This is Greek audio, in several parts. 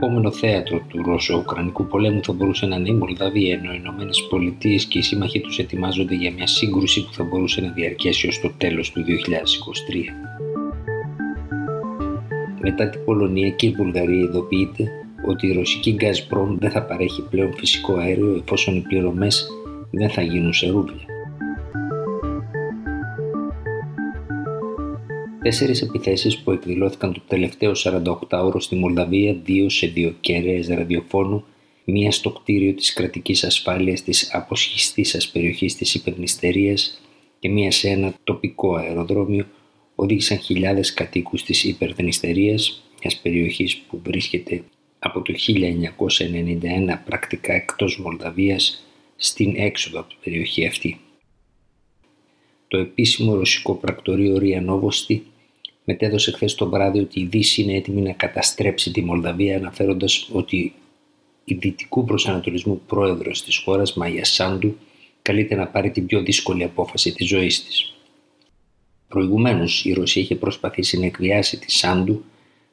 επόμενο θέατρο του Ρώσο-Ουκρανικού πολέμου θα μπορούσε να είναι η Μολδαβία, ενώ οι Ηνωμένες Πολιτείες και οι σύμμαχοι τους ετοιμάζονται για μια σύγκρουση που θα μπορούσε να διαρκέσει ως το τέλος του 2023. Μετά την Πολωνία και η Βουλγαρία ειδοποιείται ότι η ρωσική Gazprom δεν θα παρέχει πλέον φυσικό αέριο εφόσον οι πληρωμές δεν θα γίνουν σε ρούβλια. Τέσσερις επιθέσεις που εκδηλώθηκαν το τελευταίο 48ωρο στη Μολδαβία, δύο σε δύο κεραίε ραδιοφώνου, μία στο κτίριο της κρατικής ασφάλειας της αποσχιστήσας περιοχής της Υπερνηστερίας και μία σε ένα τοπικό αεροδρόμιο, οδήγησαν χιλιάδες κατοίκους της Υπερδνηστερία, μιας περιοχής που βρίσκεται από το 1991 πρακτικά εκτός Μολδαβίας στην έξοδο από την περιοχή αυτή. Το επίσημο ρωσικό πρακτορείο Ριανόβοστη μετέδωσε χθες το βράδυ ότι η Δύση είναι έτοιμη να καταστρέψει τη Μολδαβία αναφέροντας ότι η δυτικού προσανατολισμού πρόεδρος της χώρας Μαγια Σάντου καλείται να πάρει την πιο δύσκολη απόφαση της ζωής της. Προηγουμένως η Ρωσία είχε προσπαθήσει να εκβιάσει τη Σάντου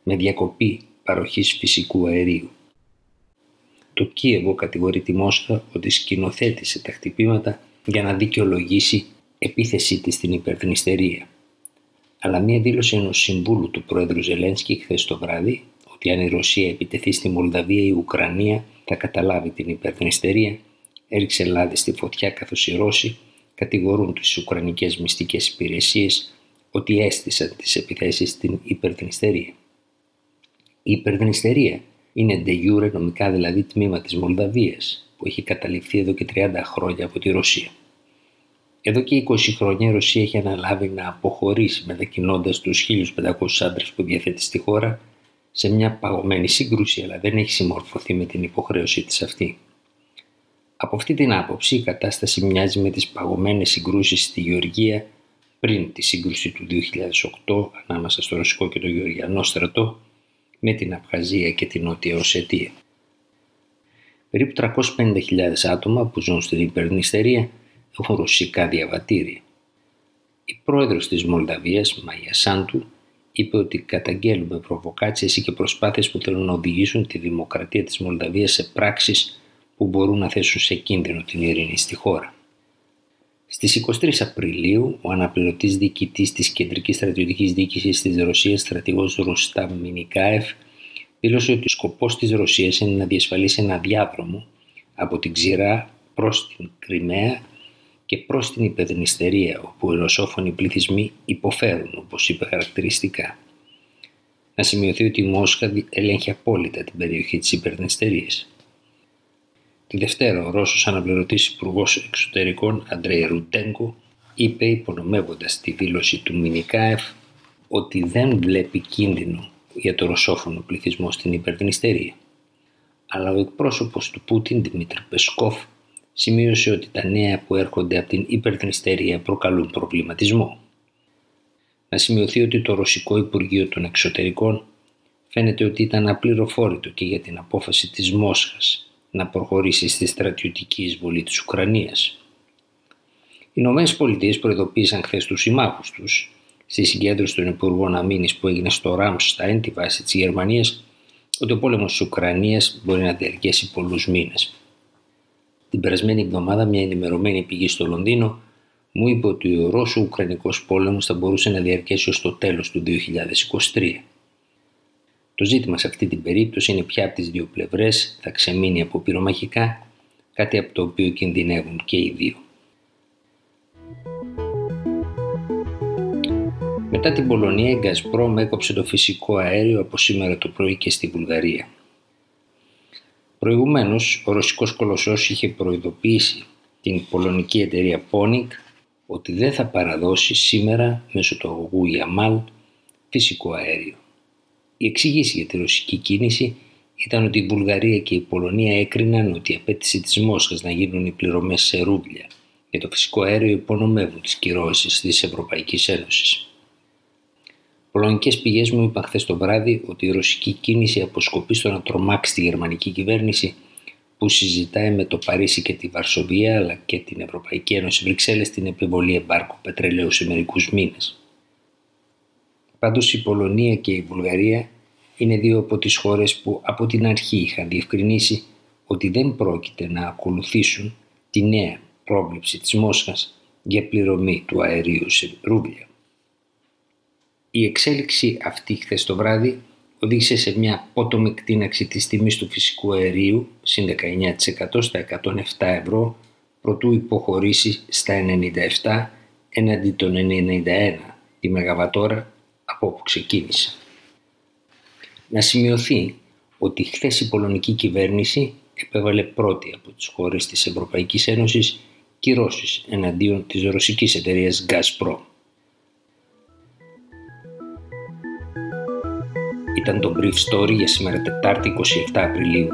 με διακοπή παροχής φυσικού αερίου. Το Κίεβο κατηγορεί τη Μόσχα ότι σκηνοθέτησε τα χτυπήματα για να δικαιολογήσει επίθεσή της στην υπερδνηστερία. Αλλά μία δήλωση ενός συμβούλου του πρόεδρου Ζελένσκι χθες το βράδυ ότι αν η Ρωσία επιτεθεί στη Μολδαβία η Ουκρανία θα καταλάβει την υπερδνηστερία έριξε λάδι στη φωτιά καθώς οι Ρώσοι κατηγορούν τις Ουκρανικές μυστικές υπηρεσίες ότι έστησαν τις επιθέσεις στην υπερδνηστερία. Η υπερδνηστερία είναι de jure νομικά δηλαδή τμήμα της Μολδαβίας που έχει καταληφθεί εδώ και 30 χρόνια από τη Ρωσία. Εδώ και 20 χρόνια η Ρωσία έχει αναλάβει να αποχωρήσει μετακινώντας τους 1500 άντρες που διαθέτει στη χώρα σε μια παγωμένη σύγκρουση, αλλά δεν έχει συμμορφωθεί με την υποχρέωσή της αυτή. Από αυτή την άποψη η κατάσταση μοιάζει με τις παγωμένες συγκρούσεις στη Γεωργία πριν τη σύγκρουση του 2008 ανάμεσα στο Ρωσικό και το Γεωργιανό στρατό με την Απχαζία και την Νότια Οσετία. Περίπου 350.000 άτομα που ζουν στην υπερνηστερία έχουν ρωσικά διαβατήρια. Η πρόεδρος της Μολδαβίας, Μαγια Σάντου, είπε ότι καταγγέλουμε προβοκάτσιες και προσπάθειες που θέλουν να οδηγήσουν τη δημοκρατία της Μολδαβίας σε πράξεις που μπορούν να θέσουν σε κίνδυνο την ειρήνη στη χώρα. Στις 23 Απριλίου, ο αναπληρωτής διοικητής της Κεντρικής Στρατιωτικής Διοίκησης της Ρωσίας, στρατηγός Ρουστάμ Μινικάεφ, δήλωσε ότι ο σκοπός της Ρωσίας είναι να διασφαλίσει ένα διάδρομο από την Ξηρά προς την Κρυμαία και προς την υπεδνηστερία όπου οι ρωσόφωνοι πληθυσμοί υποφέρουν όπως είπε χαρακτηριστικά. Να σημειωθεί ότι η Μόσχα ελέγχει απόλυτα την περιοχή της υπερδνηστερίας. Τη Δευτέρα ο Ρώσος αναπληρωτής υπουργός Εξωτερικών Αντρέι Ρουντέγκο είπε υπονομεύοντας τη δήλωση του Μινικάεφ ότι δεν βλέπει κίνδυνο για το ρωσόφωνο πληθυσμό στην υπερδνηστερία. Αλλά ο εκπρόσωπος του Πούτιν Δημήτρη Πεσκόφ σημείωσε ότι τα νέα που έρχονται από την υπερθνηστερία προκαλούν προβληματισμό. Να σημειωθεί ότι το Ρωσικό Υπουργείο των Εξωτερικών φαίνεται ότι ήταν απληροφόρητο και για την απόφαση της Μόσχας να προχωρήσει στη στρατιωτική εισβολή της Ουκρανίας. Οι Ηνωμένες Πολιτείες προειδοποίησαν χθες τους συμμάχους τους στη συγκέντρωση των Υπουργών Αμήνης που έγινε στο Ράμσταϊν, τη βάση της Γερμανίας, ότι ο πόλεμος της Ουκρανίας μπορεί να διαρκέσει πολλούς μήνες. Την περασμένη εβδομάδα, μια ενημερωμένη πηγή στο Λονδίνο μου είπε ότι ο Ρώσο-Ουκρανικός πόλεμος θα μπορούσε να διαρκέσει ως το τέλος του 2023. Το ζήτημα σε αυτή την περίπτωση είναι ποια από τις δύο πλευρές θα ξεμείνει από πυρομαχικά, κάτι από το οποίο κινδυνεύουν και οι δύο. Μετά την Πολωνία, η Γκασπρόμ έκοψε το φυσικό αέριο από σήμερα το πρωί και στη Βουλγαρία. Προηγουμένως, ο ρωσικός κολοσσός είχε προειδοποιήσει την πολωνική εταιρεία Ponic ότι δεν θα παραδώσει σήμερα μέσω του αγωγού Ιαμάλ φυσικό αέριο. Η εξήγηση για τη ρωσική κίνηση ήταν ότι η Βουλγαρία και η Πολωνία έκριναν ότι η απέτηση της Μόσχας να γίνουν οι πληρωμές σε ρούβλια για το φυσικό αέριο υπονομεύουν τις κυρώσεις της Ευρωπαϊκής Ένωσης. Πολωνικές πηγές μου είπαν χθες το βράδυ ότι η ρωσική κίνηση αποσκοπεί στο να τρομάξει τη γερμανική κυβέρνηση που συζητάει με το Παρίσι και τη Βαρσοβία αλλά και την Ευρωπαϊκή Ένωση Βρυξέλλες την επιβολή εμπάρκου πετρελαίου σε μερικούς μήνες. Πάντως η Πολωνία και η Βουλγαρία είναι δύο από τις χώρες που από την αρχή είχαν διευκρινίσει ότι δεν πρόκειται να ακολουθήσουν τη νέα πρόβλεψη της Μόσχας για πληρωμή του αερίου σε ρούβλια. Η εξέλιξη αυτή χθες το βράδυ οδήγησε σε μια πότομη κτίναξη της τιμής του φυσικού αερίου συν 19% στα 107 ευρώ προτού υποχωρήσει στα 97 έναντι των 91 τη Μεγαβατόρα από όπου ξεκίνησε. Να σημειωθεί ότι χθες η πολωνική κυβέρνηση επέβαλε πρώτη από τις χώρες της Ευρωπαϊκής Ένωσης κυρώσεις εναντίον της ρωσικής εταιρείας Gazprom. Ήταν το Brief Story για σήμερα Τετάρτη 27 Απριλίου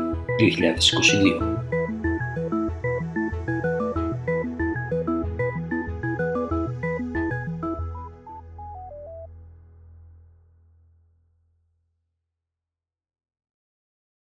2022.